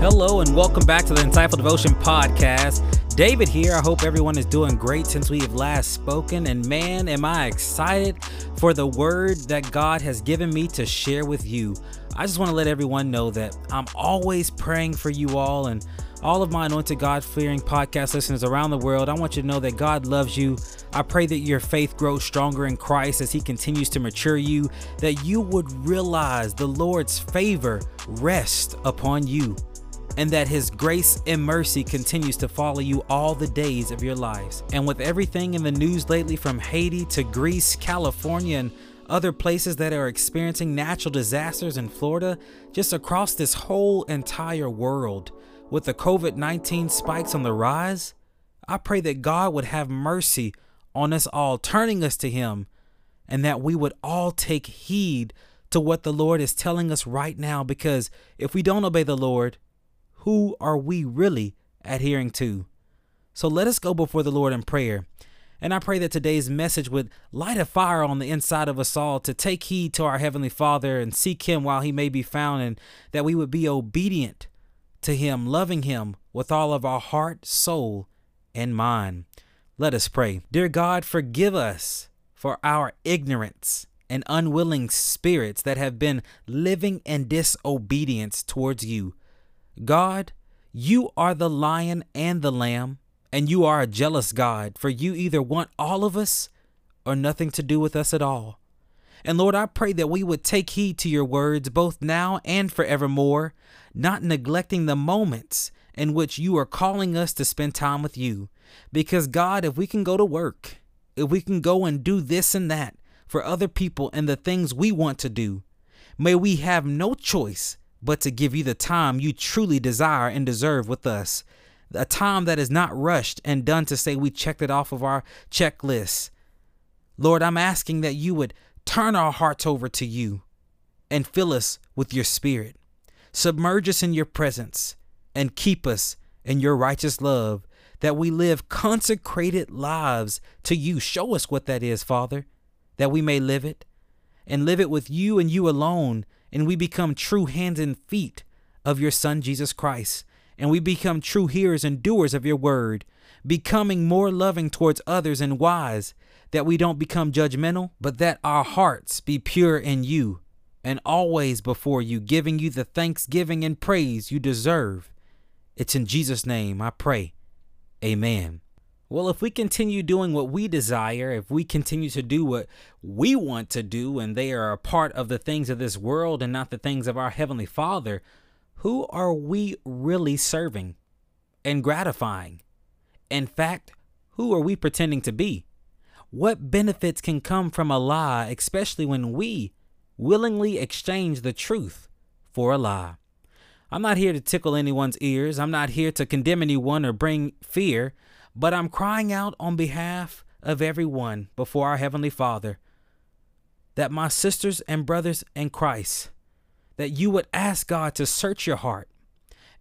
Hello and welcome back to the Insightful Devotion Podcast. David here. I hope everyone is doing great since we have last spoken. And man, am I excited for the word that God has given me to share with you. I just want to let everyone know that I'm always praying for you all and all of my anointed God fearing podcast listeners around the world. I want you to know that God loves you. I pray that your faith grows stronger in Christ as He continues to mature you, that you would realize the Lord's favor rest upon you and that His grace and mercy continues to follow you all the days of your lives. And with everything in the news lately from Haiti to Greece, California, and other places that are experiencing natural disasters in Florida, just across this whole entire world, with the COVID 19 spikes on the rise, I pray that God would have mercy on us all, turning us to Him, and that we would all take heed to what the Lord is telling us right now. Because if we don't obey the Lord, who are we really adhering to? So let us go before the Lord in prayer. And I pray that today's message would light a fire on the inside of us all to take heed to our Heavenly Father and seek Him while He may be found, and that we would be obedient to Him, loving Him with all of our heart, soul, and mind. Let us pray. Dear God, forgive us for our ignorance and unwilling spirits that have been living in disobedience towards you. God, you are the lion and the lamb, and you are a jealous God, for you either want all of us or nothing to do with us at all. And Lord, I pray that we would take heed to your words both now and forevermore, not neglecting the moments in which you are calling us to spend time with you. Because, God, if we can go to work, if we can go and do this and that for other people and the things we want to do, may we have no choice but to give you the time you truly desire and deserve with us. A time that is not rushed and done to say we checked it off of our checklist. Lord, I'm asking that you would turn our hearts over to you and fill us with your spirit. Submerge us in your presence and keep us in your righteous love, that we live consecrated lives to you. Show us what that is, Father, that we may live it and live it with you and you alone and we become true hands and feet of your Son, Jesus Christ. And we become true hearers and doers of your word, becoming more loving towards others and wise, that we don't become judgmental, but that our hearts be pure in you and always before you, giving you the thanksgiving and praise you deserve. It's in Jesus' name I pray. Amen. Well, if we continue doing what we desire, if we continue to do what we want to do, and they are a part of the things of this world and not the things of our Heavenly Father, who are we really serving and gratifying? In fact, who are we pretending to be? What benefits can come from a lie, especially when we willingly exchange the truth for a lie? I'm not here to tickle anyone's ears. I'm not here to condemn anyone or bring fear but I'm crying out on behalf of everyone before our Heavenly Father that my sisters and brothers in Christ, that you would ask God to search your heart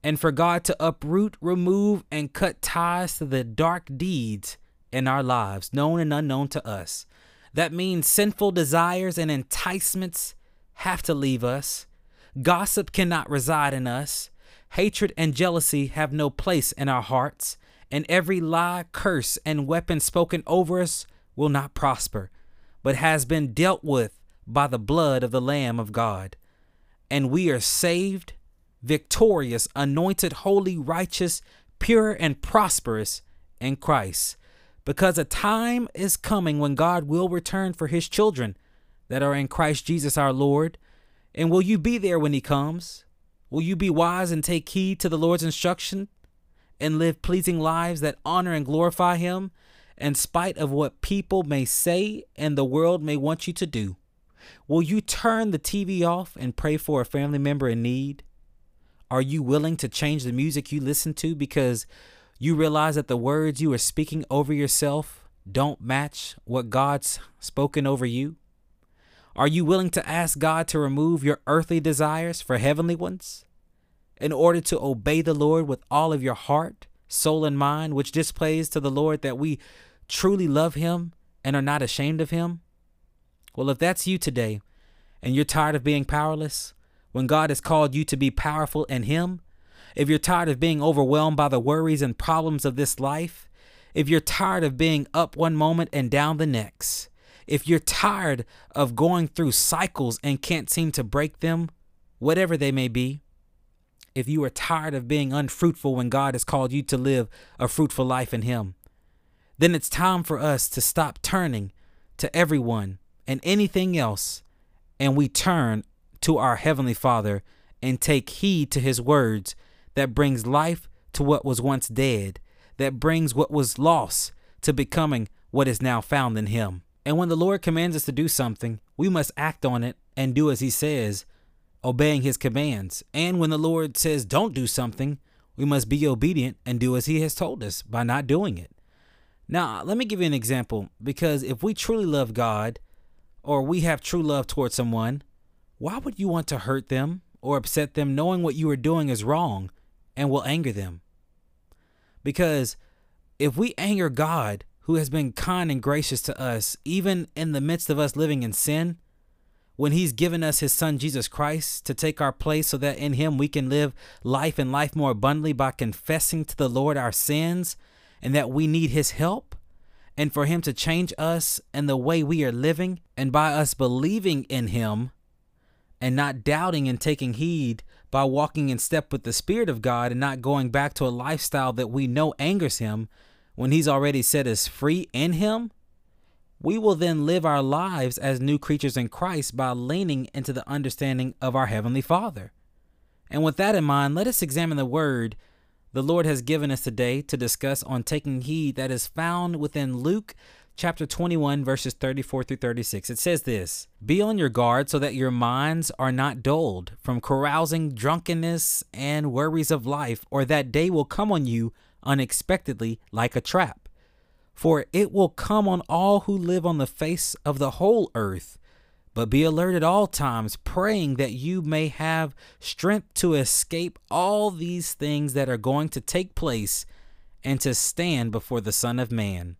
and for God to uproot, remove, and cut ties to the dark deeds in our lives, known and unknown to us. That means sinful desires and enticements have to leave us. Gossip cannot reside in us. Hatred and jealousy have no place in our hearts and every lie, curse, and weapon spoken over us will not prosper, but has been dealt with by the blood of the Lamb of God. And we are saved, victorious, anointed, holy, righteous, pure, and prosperous in Christ. Because a time is coming when God will return for his children that are in Christ Jesus our Lord. And will you be there when he comes? Will you be wise and take heed to the Lord's instruction? And live pleasing lives that honor and glorify Him in spite of what people may say and the world may want you to do? Will you turn the TV off and pray for a family member in need? Are you willing to change the music you listen to because you realize that the words you are speaking over yourself don't match what God's spoken over you? Are you willing to ask God to remove your earthly desires for heavenly ones? In order to obey the Lord with all of your heart, soul, and mind, which displays to the Lord that we truly love Him and are not ashamed of Him? Well, if that's you today and you're tired of being powerless, when God has called you to be powerful in Him, if you're tired of being overwhelmed by the worries and problems of this life, if you're tired of being up one moment and down the next, if you're tired of going through cycles and can't seem to break them, whatever they may be, if you are tired of being unfruitful when God has called you to live a fruitful life in Him, then it's time for us to stop turning to everyone and anything else and we turn to our Heavenly Father and take heed to His words that brings life to what was once dead, that brings what was lost to becoming what is now found in Him. And when the Lord commands us to do something, we must act on it and do as He says, obeying His commands. And when the Lord says don't do something, we must be obedient and do as He has told us by not doing it. Now, let me give you an example because if we truly love God or we have true love towards someone, why would you want to hurt them or upset them knowing what you are doing is wrong and will anger them? Because if we anger God, who has been kind and gracious to us, even in the midst of us living in sin, when He's given us His Son Jesus Christ to take our place so that in Him we can live life and life more abundantly by confessing to the Lord our sins and that we need His help, and for Him to change us and the way we are living, and by us believing in Him and not doubting and taking heed by walking in step with the Spirit of God and not going back to a lifestyle that we know angers Him when He's already set us free in Him, we will then live our lives as new creatures in Christ by leaning into the understanding of our Heavenly Father. And with that in mind, let us examine the word the Lord has given us today to discuss on taking heed that is found within Luke chapter 21, verses 34 through 36. It says this Be on your guard so that your minds are not dulled from carousing, drunkenness, and worries of life, or that day will come on you unexpectedly like a trap. For it will come on all who live on the face of the whole earth. But be alert at all times, praying that you may have strength to escape all these things that are going to take place and to stand before the Son of Man.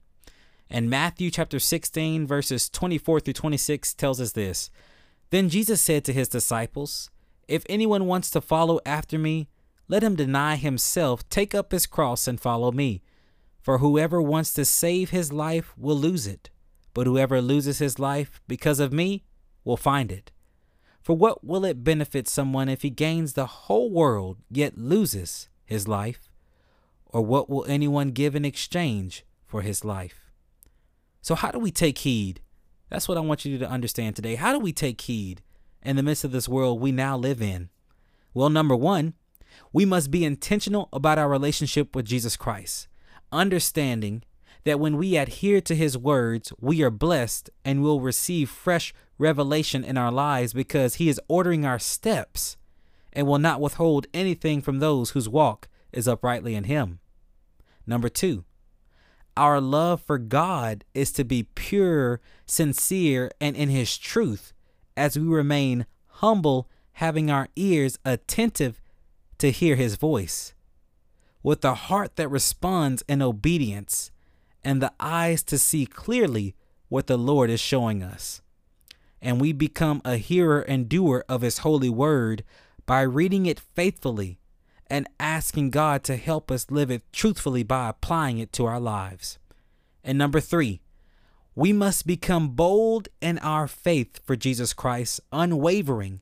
And Matthew chapter 16, verses 24 through 26 tells us this Then Jesus said to his disciples, If anyone wants to follow after me, let him deny himself, take up his cross, and follow me. For whoever wants to save his life will lose it, but whoever loses his life because of me will find it. For what will it benefit someone if he gains the whole world yet loses his life? Or what will anyone give in exchange for his life? So, how do we take heed? That's what I want you to understand today. How do we take heed in the midst of this world we now live in? Well, number one, we must be intentional about our relationship with Jesus Christ, understanding that when we adhere to his words, we are blessed and will receive fresh revelation in our lives because he is ordering our steps and will not withhold anything from those whose walk is uprightly in him. Number two, our love for God is to be pure, sincere, and in his truth as we remain humble, having our ears attentive to hear his voice. With a heart that responds in obedience and the eyes to see clearly what the Lord is showing us. And we become a hearer and doer of his holy word by reading it faithfully and asking God to help us live it truthfully by applying it to our lives. And number three, we must become bold in our faith for Jesus Christ, unwavering,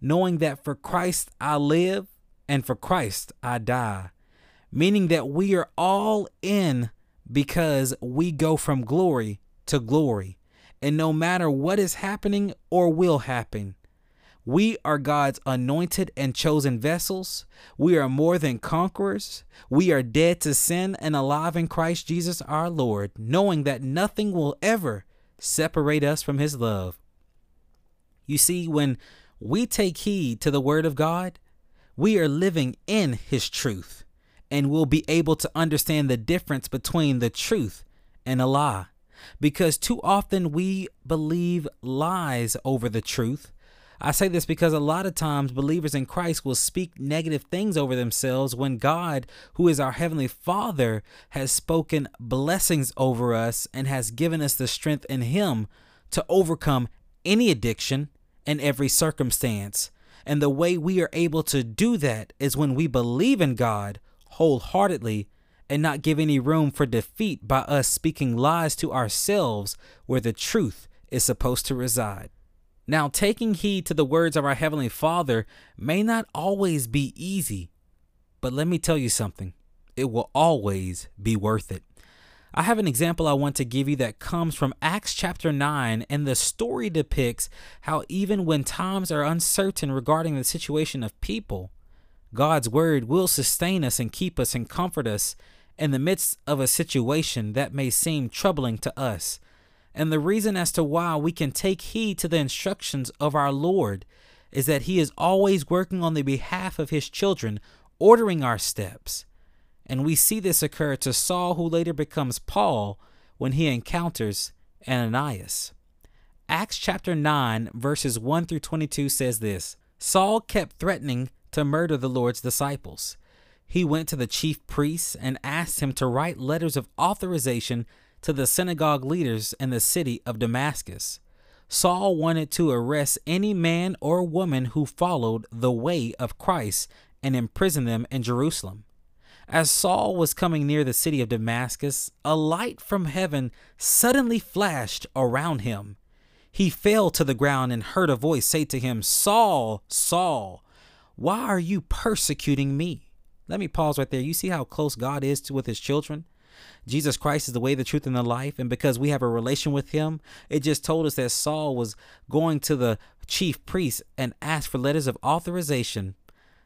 knowing that for Christ I live and for Christ I die, meaning that we are all in because we go from glory to glory. And no matter what is happening or will happen, we are God's anointed and chosen vessels. We are more than conquerors. We are dead to sin and alive in Christ Jesus our Lord, knowing that nothing will ever separate us from his love. You see, when we take heed to the word of God, we are living in His truth and will be able to understand the difference between the truth and a lie. Because too often we believe lies over the truth. I say this because a lot of times believers in Christ will speak negative things over themselves when God, who is our Heavenly Father, has spoken blessings over us and has given us the strength in Him to overcome any addiction and every circumstance. And the way we are able to do that is when we believe in God wholeheartedly and not give any room for defeat by us speaking lies to ourselves where the truth is supposed to reside. Now, taking heed to the words of our Heavenly Father may not always be easy, but let me tell you something it will always be worth it. I have an example I want to give you that comes from Acts chapter 9, and the story depicts how even when times are uncertain regarding the situation of people, God's word will sustain us and keep us and comfort us in the midst of a situation that may seem troubling to us. And the reason as to why we can take heed to the instructions of our Lord is that He is always working on the behalf of His children, ordering our steps. And we see this occur to Saul, who later becomes Paul when he encounters Ananias. Acts chapter 9, verses 1 through 22 says this Saul kept threatening to murder the Lord's disciples. He went to the chief priests and asked him to write letters of authorization to the synagogue leaders in the city of Damascus. Saul wanted to arrest any man or woman who followed the way of Christ and imprison them in Jerusalem. As Saul was coming near the city of Damascus, a light from heaven suddenly flashed around him. He fell to the ground and heard a voice say to him, Saul, Saul, why are you persecuting me? Let me pause right there. You see how close God is to with his children? Jesus Christ is the way, the truth, and the life. And because we have a relation with him, it just told us that Saul was going to the chief priest and asked for letters of authorization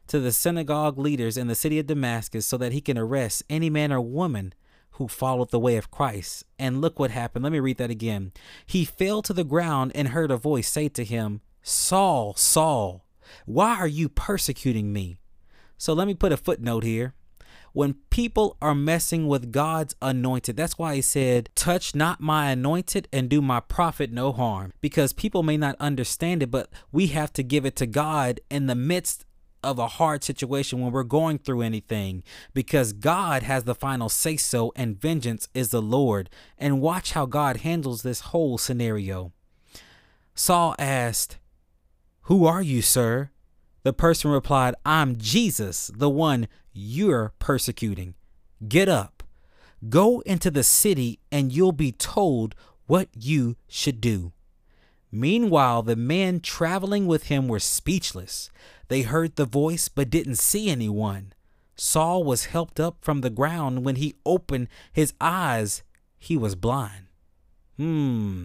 to the synagogue leaders in the city of Damascus so that he can arrest any man or woman who followed the way of Christ. And look what happened. Let me read that again. He fell to the ground and heard a voice say to him, Saul, Saul, why are you persecuting me? So let me put a footnote here. When people are messing with God's anointed, that's why he said, Touch not my anointed and do my prophet no harm. Because people may not understand it, but we have to give it to God in the midst of a hard situation when we're going through anything because God has the final say so and vengeance is the Lord. And watch how God handles this whole scenario. Saul asked, Who are you, sir? The person replied, I'm Jesus, the one you're persecuting. Get up, go into the city, and you'll be told what you should do. Meanwhile, the men traveling with him were speechless. They heard the voice but didn't see anyone. Saul was helped up from the ground. When he opened his eyes, he was blind. Hmm.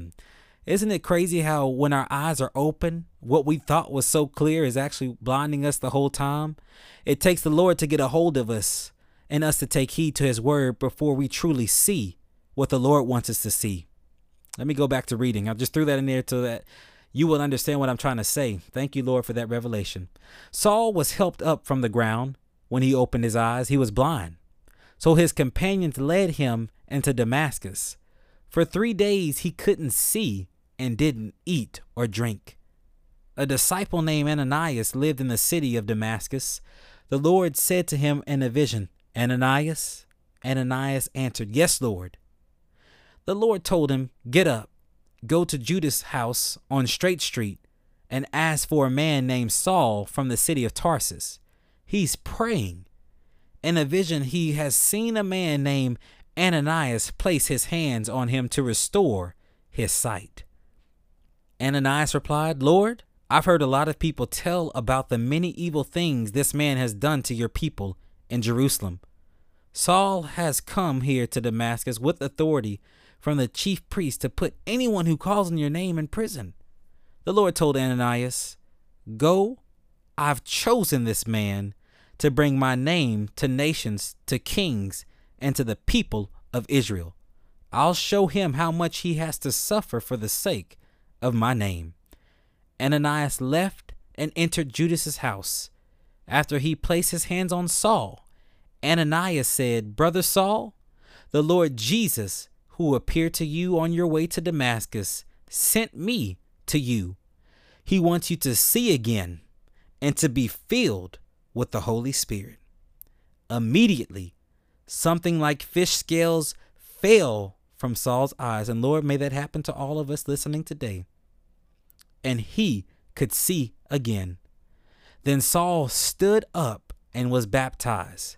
Isn't it crazy how when our eyes are open, what we thought was so clear is actually blinding us the whole time? It takes the Lord to get a hold of us and us to take heed to his word before we truly see what the Lord wants us to see. Let me go back to reading. I just threw that in there so that you will understand what I'm trying to say. Thank you, Lord, for that revelation. Saul was helped up from the ground. When he opened his eyes, he was blind. So his companions led him into Damascus. For three days he couldn't see and didn't eat or drink. A disciple named Ananias lived in the city of Damascus. The Lord said to him in a vision, Ananias? Ananias answered, Yes, Lord. The Lord told him, Get up, go to Judas' house on Straight Street, and ask for a man named Saul from the city of Tarsus. He's praying. In a vision, he has seen a man named Ananias place his hands on him to restore his sight. Ananias replied, Lord, I've heard a lot of people tell about the many evil things this man has done to your people in Jerusalem. Saul has come here to Damascus with authority from the chief priest to put anyone who calls on your name in prison. The Lord told Ananias, Go, I've chosen this man to bring my name to nations, to kings, and to the people of Israel. I'll show him how much he has to suffer for the sake of my name. Ananias left and entered Judas's house. After he placed his hands on Saul, Ananias said, Brother Saul, the Lord Jesus who appeared to you on your way to Damascus sent me to you. He wants you to see again and to be filled with the Holy Spirit. Immediately, something like fish scales fell from Saul's eyes. And Lord, may that happen to all of us listening today. And he could see again. Then Saul stood up and was baptized.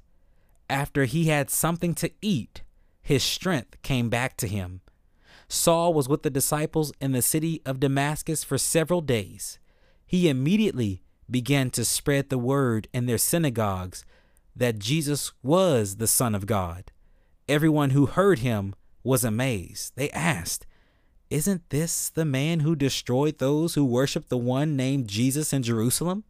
After he had something to eat, his strength came back to him. Saul was with the disciples in the city of Damascus for several days. He immediately began to spread the word in their synagogues that Jesus was the Son of God. Everyone who heard him was amazed. They asked, Isn't this the man who destroyed those who worshiped the one named Jesus in Jerusalem?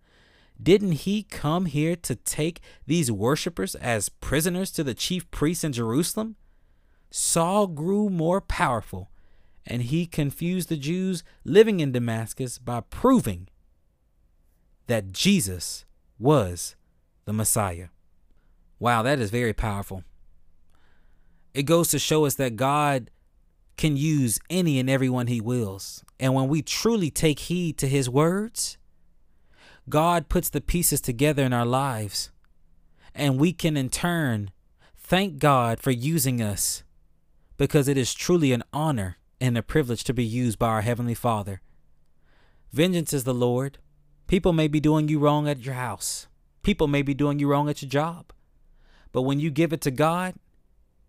Didn't he come here to take these worshippers as prisoners to the chief priests in Jerusalem? Saul grew more powerful, and he confused the Jews living in Damascus by proving that Jesus was the Messiah. Wow, that is very powerful. It goes to show us that God can use any and everyone he wills. And when we truly take heed to his words, God puts the pieces together in our lives. And we can in turn thank God for using us because it is truly an honor and a privilege to be used by our Heavenly Father. Vengeance is the Lord. People may be doing you wrong at your house, people may be doing you wrong at your job. But when you give it to God,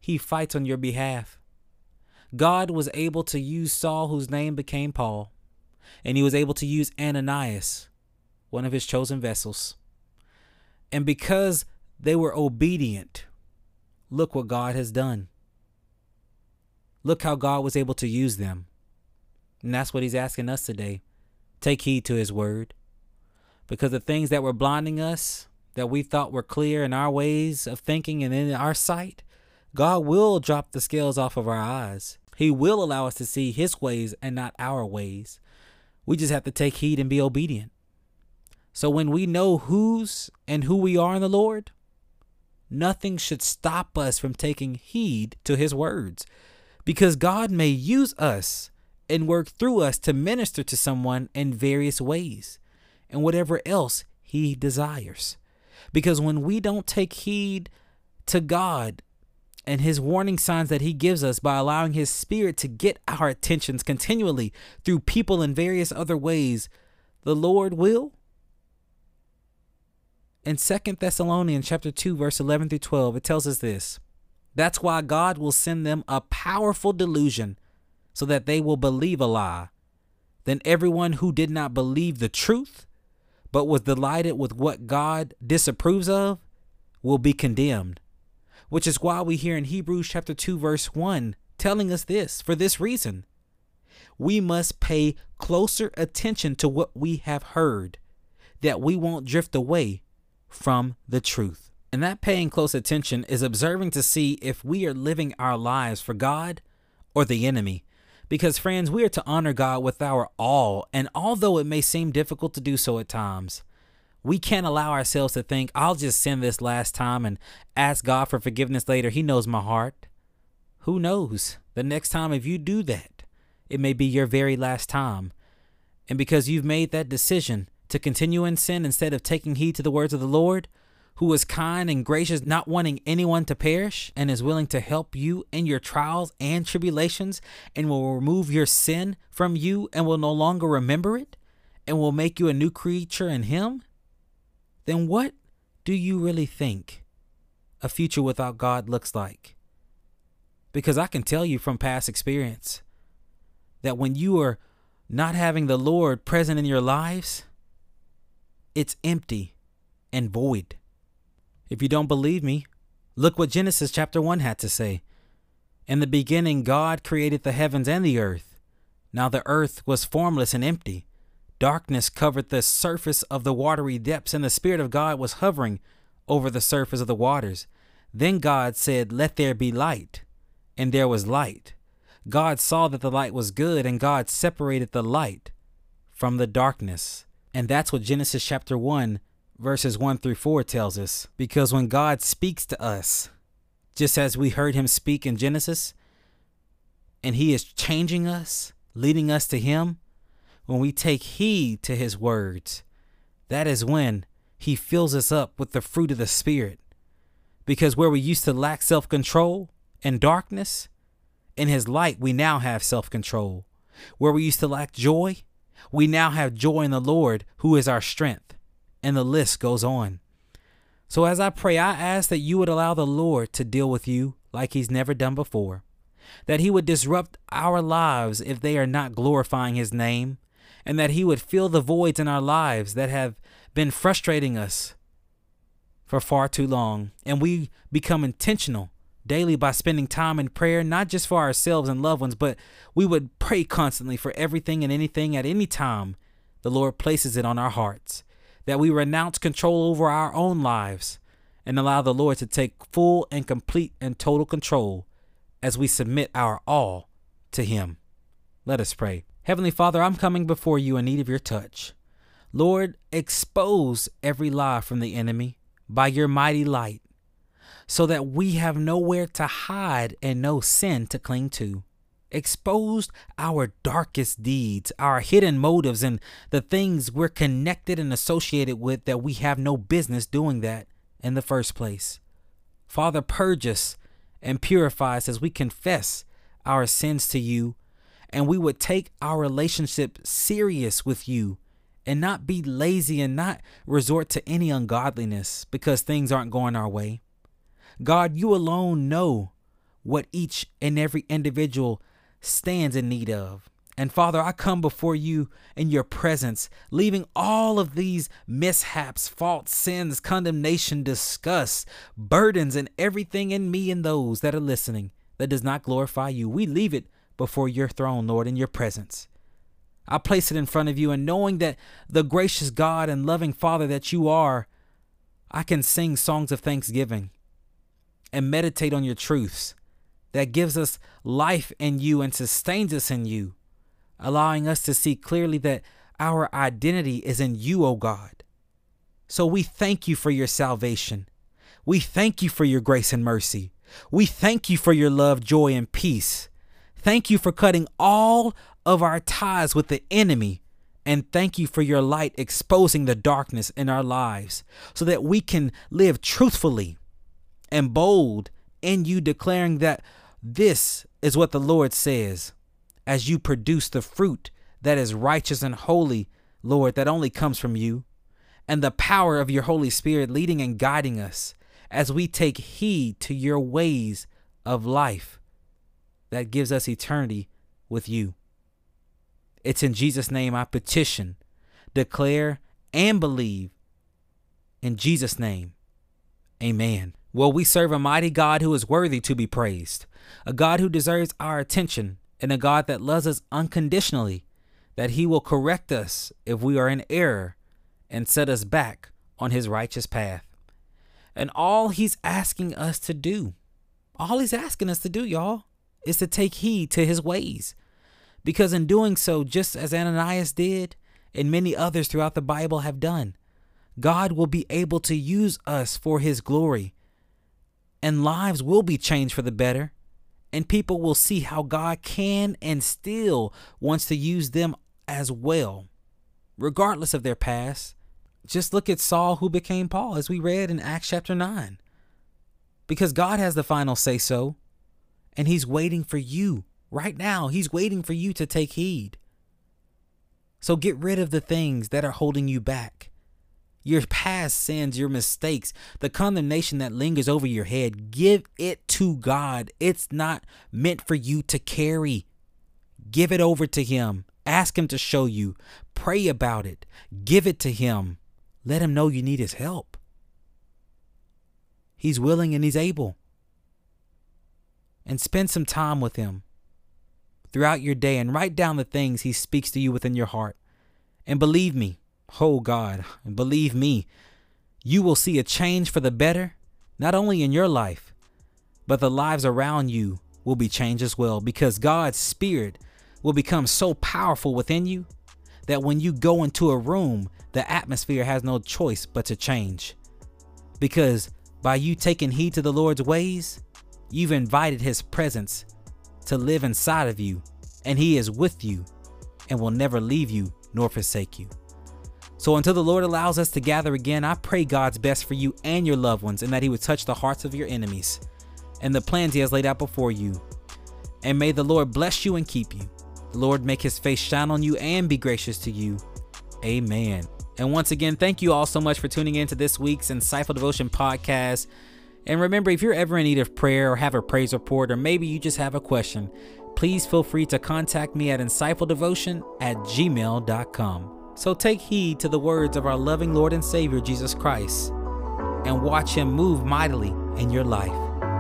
He fights on your behalf. God was able to use Saul, whose name became Paul, and He was able to use Ananias, one of His chosen vessels. And because they were obedient, look what God has done. Look how God was able to use them. And that's what he's asking us today. Take heed to his word. Because the things that were blinding us, that we thought were clear in our ways of thinking and in our sight, God will drop the scales off of our eyes. He will allow us to see his ways and not our ways. We just have to take heed and be obedient. So when we know whose and who we are in the Lord, nothing should stop us from taking heed to his words because God may use us and work through us to minister to someone in various ways and whatever else He desires. Because when we don't take heed to God and His warning signs that He gives us by allowing His Spirit to get our attentions continually through people in various other ways, the Lord will. In Second Thessalonians chapter 2 verse 11 through 12 it tells us this that's why God will send them a powerful delusion so that they will believe a lie. Then everyone who did not believe the truth, but was delighted with what God disapproves of, will be condemned. Which is why we hear in Hebrews chapter 2 verse 1 telling us this for this reason. We must pay closer attention to what we have heard, that we won't drift away from the truth. And that paying close attention is observing to see if we are living our lives for God or the enemy. Because, friends, we are to honor God with our all, and although it may seem difficult to do so at times, we can't allow ourselves to think, I'll just sin this last time and ask God for forgiveness later. He knows my heart. Who knows? The next time, if you do that, it may be your very last time. And because you've made that decision to continue in sin instead of taking heed to the words of the Lord, who is kind and gracious, not wanting anyone to perish, and is willing to help you in your trials and tribulations, and will remove your sin from you and will no longer remember it, and will make you a new creature in Him, then what do you really think a future without God looks like? Because I can tell you from past experience that when you are not having the Lord present in your lives, it's empty and void. If you don't believe me, look what Genesis chapter 1 had to say. In the beginning, God created the heavens and the earth. Now the earth was formless and empty. Darkness covered the surface of the watery depths, and the Spirit of God was hovering over the surface of the waters. Then God said, Let there be light. And there was light. God saw that the light was good, and God separated the light from the darkness. And that's what Genesis chapter 1 verses 1 through 4 tells us. Because when God speaks to us, just as we heard him speak in Genesis, and he is changing us, leading us to him, when we take heed to his words, that is when he fills us up with the fruit of the Spirit. Because where we used to lack self control and darkness, in his light we now have self control. Where we used to lack joy, we now have joy in the Lord, who is our strength and the list goes on. So as I pray, I ask that you would allow the Lord to deal with you like he's never done before, that he would disrupt our lives if they are not glorifying his name, and that he would fill the voids in our lives that have been frustrating us for far too long, and we become intentional daily by spending time in prayer, not just for ourselves and loved ones, but we would pray constantly for everything and anything at any time the Lord places it on our hearts, that we renounce control over our own lives and allow the Lord to take full and complete and total control as we submit our all to Him. Let us pray. Heavenly Father, I'm coming before you in need of your touch. Lord, expose every lie from the enemy by your mighty light so that we have nowhere to hide and no sin to cling to. Expose our darkest deeds, our hidden motives, and the things we're connected and associated with that we have no business doing that in the first place. Father, purge us and purify us as we confess our sins to you, and we would take our relationship serious with you and not be lazy and not resort to any ungodliness because things aren't going our way. God, you alone know what each and every individual stands in need of. And Father, I come before you in your presence, leaving all of these mishaps, faults, sins, condemnation, disgust, burdens, and everything in me and those that are listening that does not glorify you. We leave it before your throne, Lord, in your presence. I place it in front of you, and knowing that the gracious God and loving Father that you are, I can sing songs of thanksgiving and meditate on your truths that gives us life in you and sustains us in you, allowing us to see clearly that our identity is in you, O God. So we thank you for your salvation. We thank you for your grace and mercy. We thank you for your love, joy, and peace. Thank you for cutting all of our ties with the enemy. And thank you for your light exposing the darkness in our lives so that we can live truthfully and bold in you declaring that this is what the Lord says as you produce the fruit that is righteous and holy, Lord, that only comes from you, and the power of your Holy Spirit leading and guiding us as we take heed to your ways of life that gives us eternity with you. It's in Jesus' name I petition, declare, and believe. In Jesus' name, amen. Well, we serve a mighty God who is worthy to be praised, a God who deserves our attention, and a God that loves us unconditionally, that he will correct us if we are in error and set us back on his righteous path. And all he's asking us to do, all he's asking us to do, y'all, is to take heed to his ways. Because in doing so, just as Ananias did, and many others throughout the Bible have done, God will be able to use us for his glory and lives will be changed for the better. And people will see how God can and still wants to use them as well, regardless of their past. Just look at Saul, who became Paul, as we read in Acts chapter 9. Because God has the final say so, and He's waiting for you right now. He's waiting for you to take heed. So get rid of the things that are holding you back your past sins, your mistakes, the condemnation that lingers over your head, give it to God. It's not meant for you to carry. Give it over to Him. Ask Him to show you. Pray about it. Give it to Him. Let Him know you need His help. He's willing and He's able. And spend some time with Him throughout your day and write down the things He speaks to you within your heart. And believe me, Oh God, believe me, you will see a change for the better, not only in your life, but the lives around you will be changed as well because God's Spirit will become so powerful within you that when you go into a room, the atmosphere has no choice but to change. Because by you taking heed to the Lord's ways, you've invited His presence to live inside of you, and He is with you and will never leave you nor forsake you. So until the Lord allows us to gather again, I pray God's best for you and your loved ones and that He would touch the hearts of your enemies and the plans He has laid out before you. And may the Lord bless you and keep you. The Lord make His face shine on you and be gracious to you. Amen. And once again, thank you all so much for tuning in to this week's Insightful Devotion podcast. And remember, if you're ever in need of prayer or have a praise report, or maybe you just have a question, please feel free to contact me at insightfuldevotion at gmail.com. So take heed to the words of our loving Lord and Savior Jesus Christ and watch Him move mightily in your life.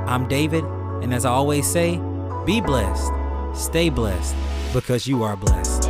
I'm David, and as I always say, be blessed, stay blessed, because you are blessed.